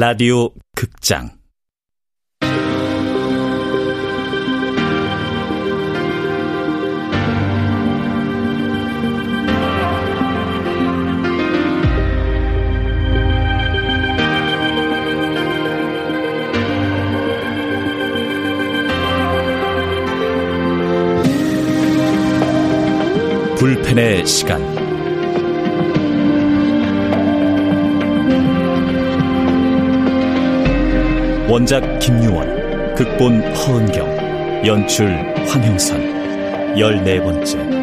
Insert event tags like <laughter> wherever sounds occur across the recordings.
라디오 극장. 불펜의 시간 원작 김유원 극본 허은경 연출 황형선 열네 번째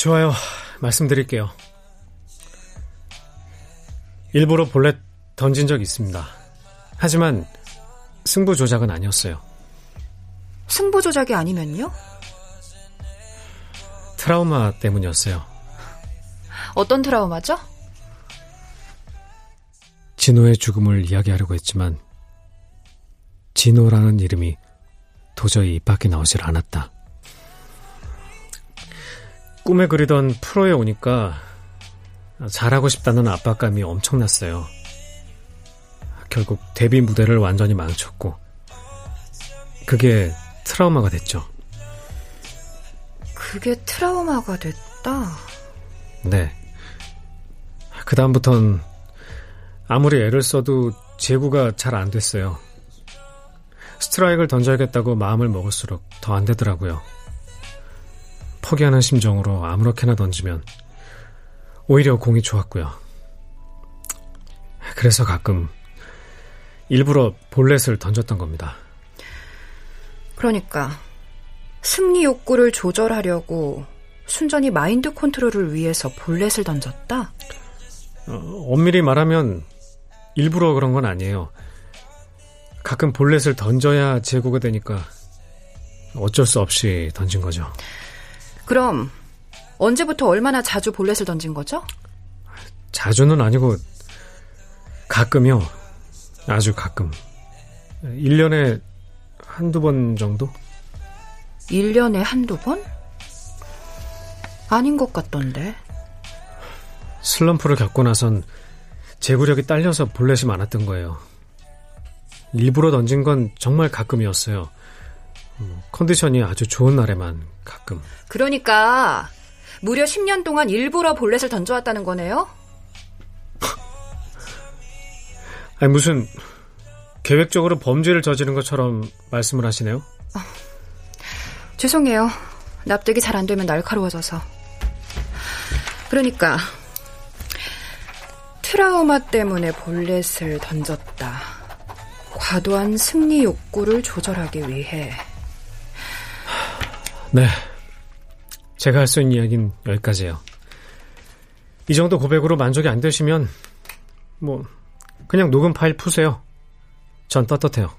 좋아요. 말씀드릴게요. 일부러 볼넷 던진 적 있습니다. 하지만 승부 조작은 아니었어요. 승부 조작이 아니면요? 트라우마 때문이었어요. 어떤 트라우마죠? 진호의 죽음을 이야기하려고 했지만 진호라는 이름이 도저히 입 밖에 나오질 않았다. 꿈에 그리던 프로에 오니까 잘하고 싶다는 압박감이 엄청났어요. 결국 데뷔 무대를 완전히 망쳤고, 그게 트라우마가 됐죠. 그게 트라우마가 됐다? 네. 그다음부턴 아무리 애를 써도 제구가 잘 안 됐어요. 스트라이크를 던져야겠다고 마음을 먹을수록 더 안 되더라고요. 포기하는 심정으로 아무렇게나 던지면 오히려 공이 좋았고요. 그래서 가끔 일부러 볼넷을 던졌던 겁니다. 그러니까 승리 욕구를 조절하려고 순전히 마인드 컨트롤을 위해서 볼넷을 던졌다? 어, 엄밀히 말하면 일부러 그런 건 아니에요. 가끔 볼넷을 던져야 제구가 되니까 어쩔 수 없이 던진 거죠. 그럼 언제부터 얼마나 자주 볼넷을 던진 거죠? 자주는 아니고 가끔요. 아주 가끔. 1년에 한두 번 정도? 1년에 한두 번? 아닌 것 같던데. 슬럼프를 겪고 나선 제구력이 딸려서 볼넷이 많았던 거예요. 일부러 던진 건 정말 가끔이었어요. 음, 컨디션이 아주 좋은 날에만 가끔. 그러니까 무려 10년 동안 일부러 볼넷을 던져왔다는 거네요? 아니 무슨 계획적으로 범죄를 저지른 것처럼 말씀을 하시네요? 아, 죄송해요. 납득이 잘 안 되면 날카로워져서. 그러니까 트라우마 때문에 볼넷을 던졌다. 과도한 승리 욕구를 조절하기 위해. 네. 제가 할 수 있는 이야기는 여기까지예요. 이 정도 고백으로 만족이 안 되시면 뭐 그냥 녹음 파일 푸세요. 전 떳떳해요.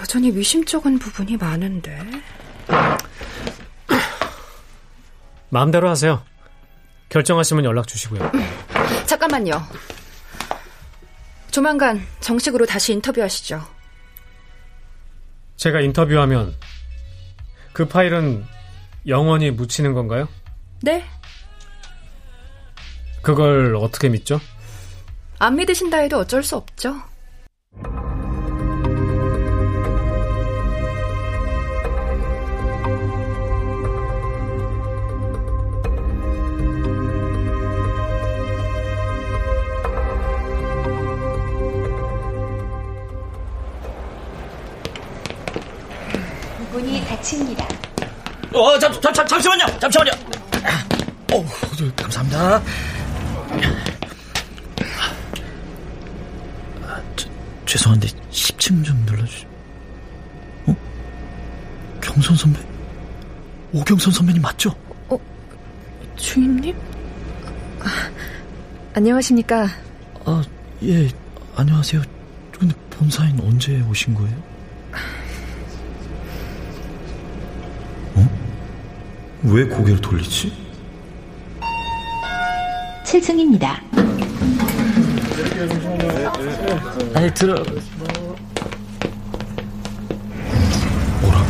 여전히 미심쩍은 부분이 많은데. <clears throat> 마음대로 하세요. 결정하시면 연락 주시고요. <clears throat> 잠깐만요. 조만간 정식으로 다시 인터뷰하시죠. 제가 인터뷰하면 그 파일은 영원히 묻히는 건가요? 네. 그걸 어떻게 믿죠? 안 믿으신다 해도 어쩔 수 없죠. 문이 닫힙니다. 어, 잠, 잠, 잠, 잠시만요. 잠시만요. 어, 감사합니다. 아, 저, 죄송한데 10층 좀 눌러주시. 어? 경선 선배? 오경선 선배님 맞죠? 어, 주임님? 아, 안녕하십니까? 아, 예, 안녕하세요. 근데 본사인 언제 오신 거예요? 왜 고개를 돌리지? 7층입니다. 아니 들어. 뭐라?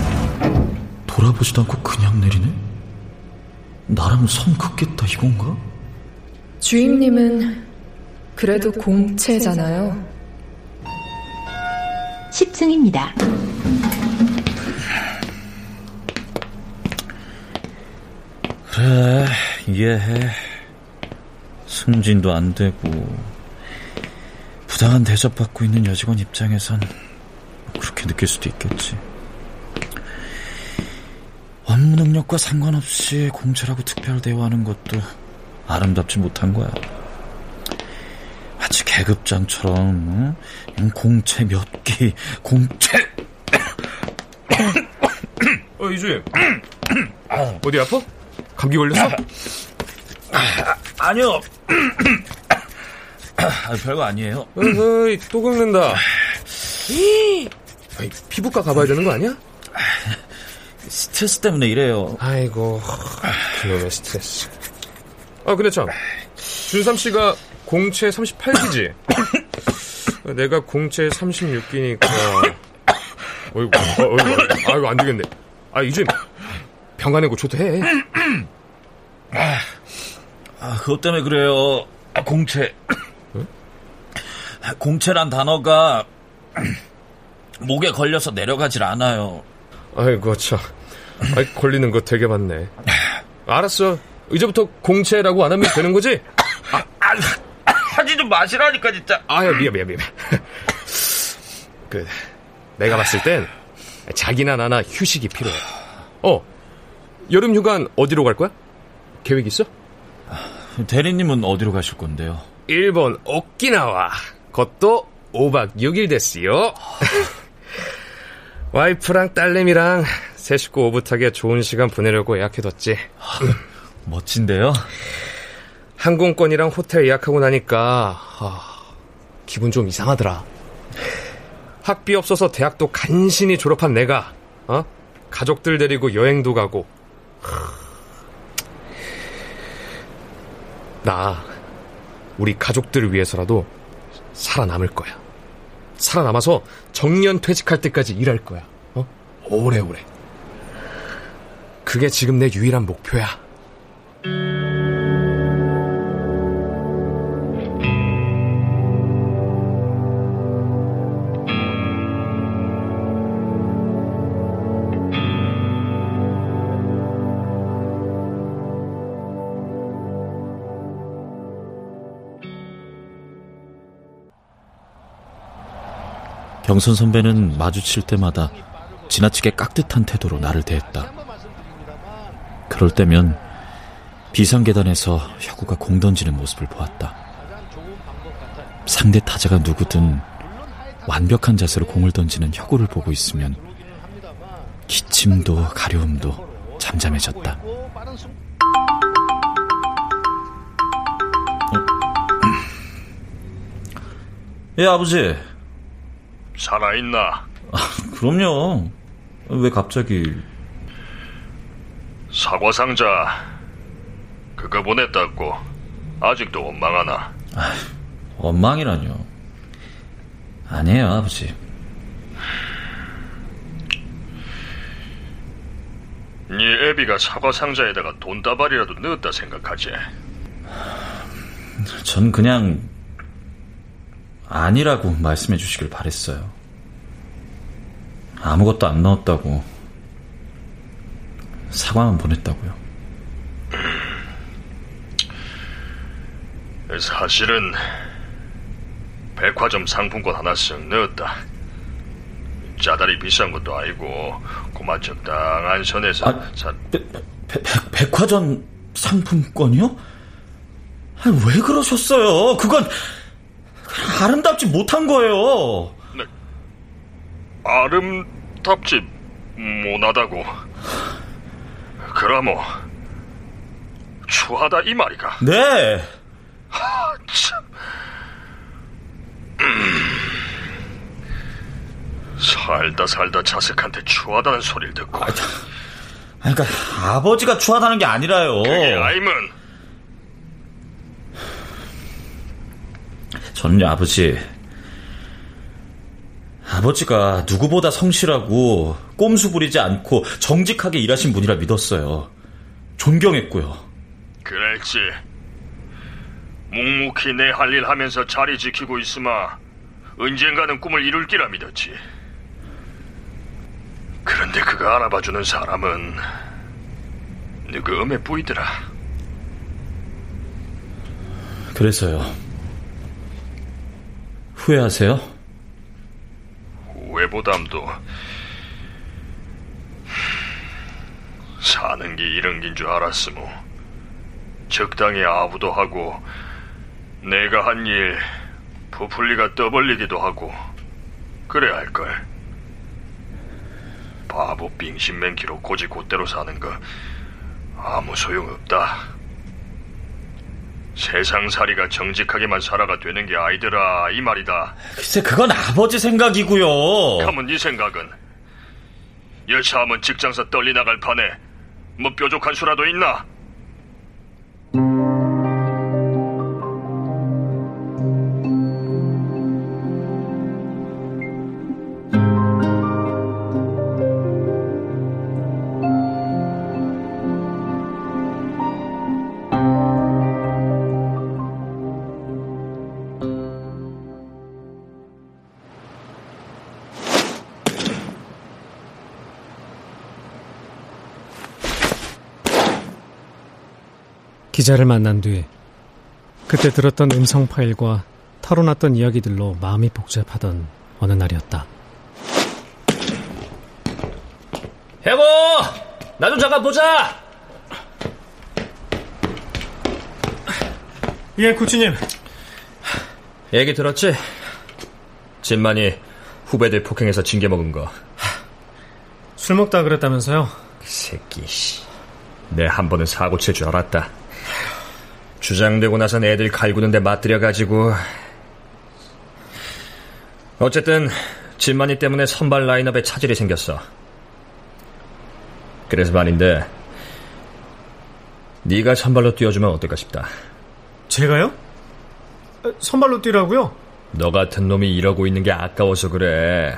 돌아보지도 않고 그냥 내리네? 나랑 선 긋겠다 이건가? 주임님은 그래도 공채잖아요. 10층입니다. 그래 이해해 승진도 안 되고 부당한 대접받고 있는 여직원 입장에선 그렇게 느낄 수도 있겠지 업무 능력과 상관없이 공채라고 특별 대우하는 것도 아름답지 못한 거야 마치 계급장처럼 응? 공채 몇기 공채 <coughs> 어, 이주임. <coughs> 어디 아파? 감기 걸렸어? 아 니요 아, 별거 아니에요 어이, 또 긁는다. 아이, 피부과 가봐야 되는 거 아니야? 스트레스 때문에 이래요 아이고, 그놈의 스트레스. 아, 근데 참. 준삼 씨가 공채 38기지? <coughs> 내가 공채 36기니까. 어이구, 어, 어이구, 아이고, 안 되겠네. 아, 이제 병가 내고 조퇴해. 아, 그것 때문에 그래요. 아, 공채. 공채란 단어가 목에 걸려서 내려가질 않아요. 아이고, 참. 아이, 걸리는 거 되게 많네. 알았어. 이제부터 공채라고 안 하면 되는 거지? 아, 하지 좀 마시라니까 진짜. 아야, 미안, 미안, 미안. 그, 내가 봤을 땐 자기나 나나 휴식이 필요해. 어, 여름 휴간 어디로 갈 거야? 계획 있어? 대리님은 어디로 가실 건데요? 일본 오키나와. 그것도 5박 6일 됐어요. 와이프랑 딸내미랑 새 식구 오붓하게 좋은 시간 보내려고 예약해뒀지. <laughs> 멋진데요? 항공권이랑 호텔 예약하고 나니까 아, 기분 좀 이상하더라. 학비 없어서 대학도 간신히 졸업한 내가 어? 가족들 데리고 여행도 가고 나 우리 가족들을 위해서라도 살아남을 거야. 살아남아서 정년 퇴직할 때까지 일할 거야. 어? 오래오래. 그게 지금 내 유일한 목표야. 경선 선배는 마주칠 때마다 지나치게 깍듯한 태도로 나를 대했다. 그럴 때면 비상계단에서 혁우가 공 던지는 모습을 보았다. 상대 타자가 누구든 완벽한 자세로 공을 던지는 혁우를 보고 있으면 기침도 가려움도 잠잠해졌다. 예, 아버지. 살아있나? 그럼요. 왜 갑자기 사과 상자 그거 보냈다고 아직도 원망하나? 원망이라뇨? 아니에요, 아버지. 네 애비가 사과 상자에다가 돈다발이라도 넣었다 생각하지? 전 그냥 아니라고 말씀해 주시길 바랬어요. 아무것도 안 넣었다고 사과만 보냈다고요. 사실은 백화점 상품권 하나씩 넣었다. 짜다리 비싼 것도 아니고 고마 적당한 선에서 아, 사... 배, 배, 배, 백화점 상품권이요? 아니, 왜 그러셨어요? 그건 아름답지 못한 거예요. 아름답지 못하다고. 그라모 추하다 이 말이가. 네. 참. 음. 살다 살다 자식한테 추하다는 소리를 듣고. 아, 그러니까 아버지가 추하다는 게 아니라요. 그게 아이면 저는요, 아버지. 아버지가 누구보다 성실하고 꼼수 부리지 않고 정직하게 일하신 분이라 믿었어요. 존경했고요. 그랬지. 묵묵히 내 할 일 하면서 자리 지키고 있으마 언젠가는 꿈을 이룰 기라 믿었지. 그런데 그거 알아봐주는 사람은 누구 음에 뿌이더라. 그래서요. 후회하세요? 후회보담도 사는 게 이런 긴 줄 알았으모 적당히 아부도 하고 내가 한 일 부풀리가 떠벌리기도 하고 그래야 할걸 바보 빙신맨키로 고지 곧대로 사는 거 아무 소용없다 세상살이가 정직하게만 살아가 되는 게 아니더라 이 말이다 글쎄, 그건 아버지 생각이고요. 하면 네 생각은 여차하면 직장사 떨리 나갈 판에 뭐 뾰족한 수라도 있나? 기자를 만난 뒤 그때 들었던 음성 파일과 털어놨던 이야기들로 마음이 복잡하던 어느 날이었다. 여보! 나 좀 잠깐 보자! 예, 코치님. 얘기 들었지? 진만이 후배들 폭행해서 징계 먹은 거. 술 먹다 그랬다면서요? 그 새끼, 씨. 내 한 번은 사고 칠 줄 알았다. 주장되고 나선 애들 갈구는데 맞들여가지고. 어쨌든, 진만이 때문에 선발 라인업에 차질이 생겼어. 그래서 말인데, 네가 선발로 뛰어주면 어떨까 싶다. 제가요? 선발로 뛰라고요? 너 같은 놈이 이러고 있는 게 아까워서 그래.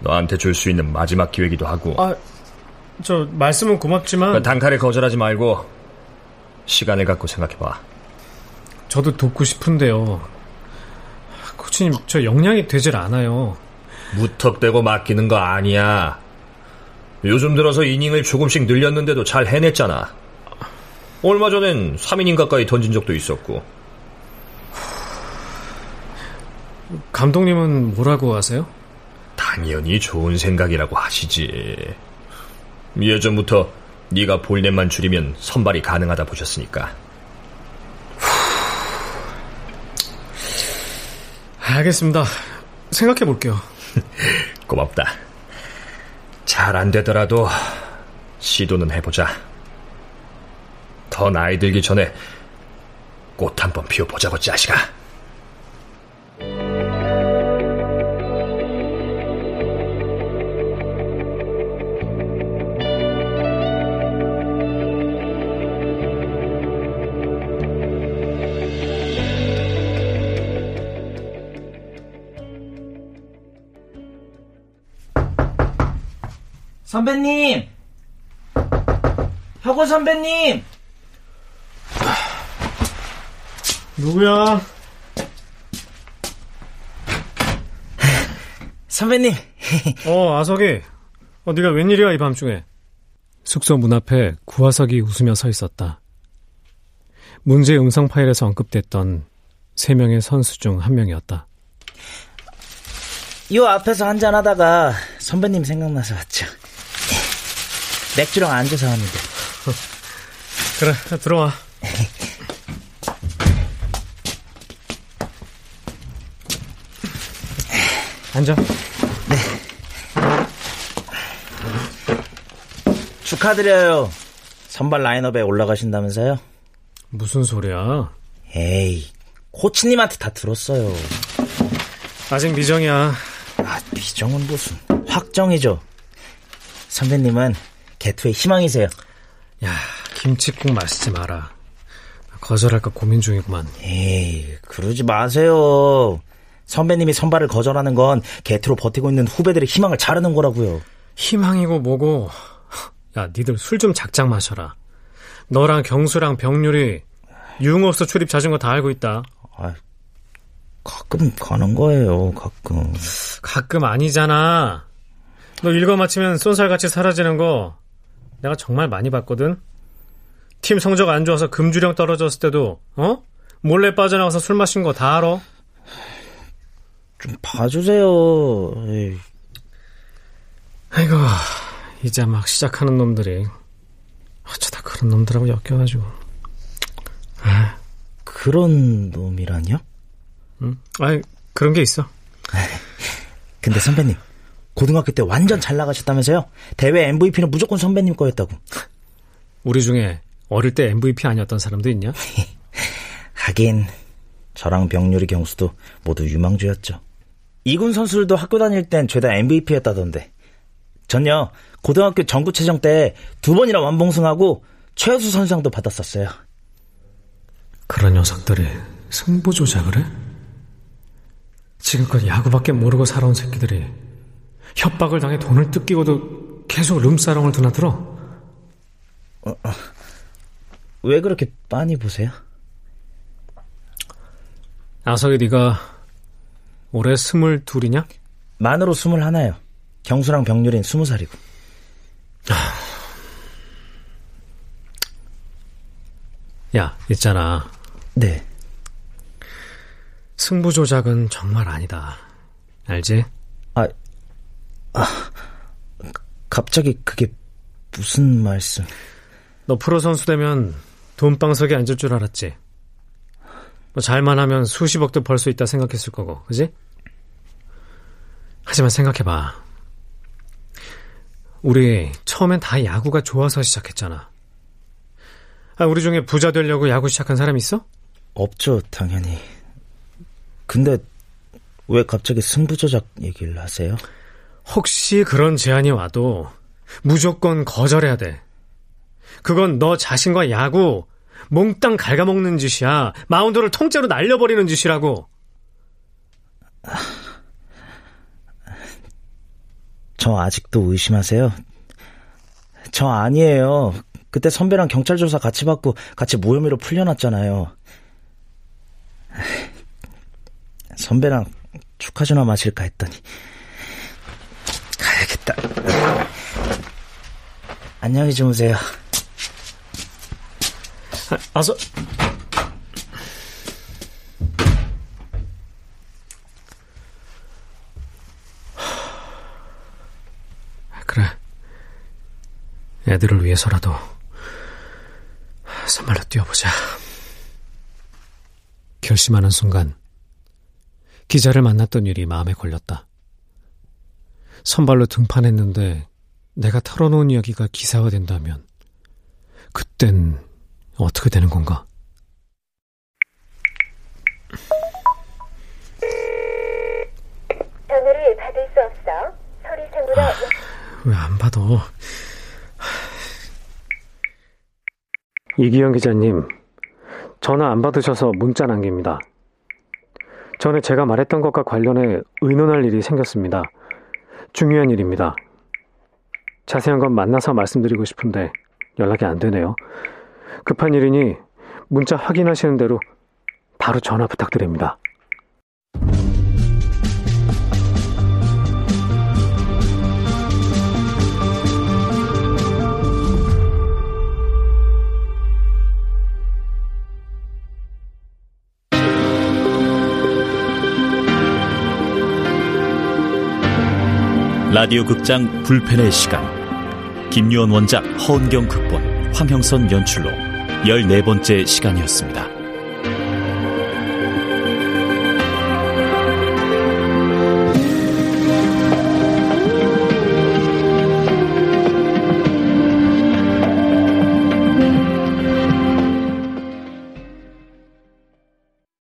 너한테 줄 수 있는 마지막 기회기도 하고. 아, 저 말씀은 고맙지만 그 단칼에 거절하지 말고 시간을 갖고 생각해봐. 저도 돕고 싶은데요. 코치님, 저 역량이 되질 않아요. 무턱대고 맡기는 거 아니야. 요즘 들어서 이닝을 조금씩 늘렸는데도 잘 해냈잖아. 얼마 전엔 3이닝 가까이 던진 적도 있었고. 감독님은 뭐라고 하세요? 당연히 좋은 생각이라고 하시지. 예전부터 네가 볼넷만 줄이면 선발이 가능하다 보셨으니까. 알겠습니다. 생각해 볼게요. <laughs> 고맙다. 잘 안 되더라도 시도는 해보자. 더 나이 들기 전에 꽃 한 번 피워보자고 자식아. 선배님! 혁오 선배님! 누구야? <laughs> 선배님! <laughs> 어, 아석이. 어, 네가 웬일이야 이 밤중에? 숙소 문 앞에 구하석이 웃으며 서 있었다. 문제 음성 파일에서 언급됐던 세 명의 선수 중 한 명이었다. 요 앞에서 한잔하다가 선배님 생각나서 왔죠. 맥주랑 안주 사왔는데. <laughs> 그래, 들어와. <laughs> 앉아. 축하드려요. 선발 라인업에 올라가신다면서요? 무슨 소리야? 에이, 코치님한테 다 들었어요. 아직 미정이야. 아, 비정은 무슨. 확정이죠. 선배님은 개투의 희망이세요. 야, 김치국 마시지 마라. 거절할까 고민 중이구만. 에이, 그러지 마세요. 선배님이 선발을 거절하는 건 개트로 버티고 있는 후배들의 희망을 자르는 거라고요. 희망이고 뭐고. 야, 니들 술 좀 작작 마셔라. 너랑 경수랑 병률이 유흥업소 출입 잦은 거 다 알고 있다. 아, 가끔 가는 거예요, 가끔. 가끔 아니잖아. 너 일거 마치면 쏜살같이 사라지는 거 내가 정말 많이 봤거든. 팀 성적 안 좋아서 금주령 떨어졌을 때도 어? 몰래 빠져나가서 술 마신 거 다 알아? 좀 봐주세요. 에이. 아이고 이제 막 시작하는 놈들이 어쩌다 그런 놈들하고 엮여가지고 아, 그런 놈이라뇨? 응? 아이 그런 게 있어. <laughs> 근데 선배님, 고등학교 때 완전 잘 나가셨다면서요? 대회 MVP는 무조건 선배님 거였다고. 우리 중에 어릴 때 MVP 아니었던 사람도 있냐? <laughs> 하긴 저랑 병률이 경수도 모두 유망주였죠. 이군 선수들도 학교 다닐 땐 죄다 MVP였다던데. 전요 고등학교 전국체전 때 두 번이나 완봉승하고 최우수 선수상도 받았었어요. 그런 녀석들이 승부 조작을 해? 지금껏 야구밖에 모르고 살아온 새끼들이 협박을 당해 돈을 뜯기고도 계속 룸사롱을 드나들어? 왜 그렇게 빤히 보세요? 아석이 네가 올해 스물 둘이냐? 만으로 스물 하나요. 경수랑 병률인 스무 살이고. 야, 있잖아. 네. 승부 조작은 정말 아니다. 알지? 아, 아, 갑자기 그게 무슨 말씀? 너 프로 선수 되면 돈방석에 앉을 줄 알았지? 뭐 잘만 하면 수십억도 벌 수 있다 생각했을 거고, 그지? 하지만 생각해봐. 우리 처음엔 다 야구가 좋아서 시작했잖아. 아, 우리 중에 부자 되려고 야구 시작한 사람 있어? 없죠, 당연히. 근데 왜 갑자기 승부조작 얘기를 하세요? 혹시 그런 제안이 와도 무조건 거절해야 돼. 그건 너 자신과 야구 몽땅 갉아먹는 짓이야. 마운드를 통째로 날려버리는 짓이라고. 저 아직도 의심하세요? 저 아니에요. 그때 선배랑 경찰 조사 같이 받고 같이 무혐의로 풀려났잖아요. 선배랑 축하주나 마실까 했더니 가야겠다. 안녕히 주무세요. 아, 서 그래. 애들을 위해서라도 선발로 뛰어보자. 결심하는 순간 기자를 만났던 일이 마음에 걸렸다. 선발로 등판했는데 내가 털어놓은 이야기가 기사화된다면 그땐 어떻게 되는 건가? 전화를 받을 수 없어. 소리상으로 왜안 받아? 이기영 기자님, 전화 안 받으셔서 문자 남깁니다. 전에 제가 말했던 것과 관련해 의논할 일이 생겼습니다. 중요한 일입니다. 자세한 건 만나서 말씀드리고 싶은데 연락이 안 되네요. 급한 일이니 문자 확인하시는 대로 바로 전화 부탁드립니다. 라디오 극장 불펜의 시간 김유원 원작 허은경 극본 황형선 연출로 14번째 시간이었습니다.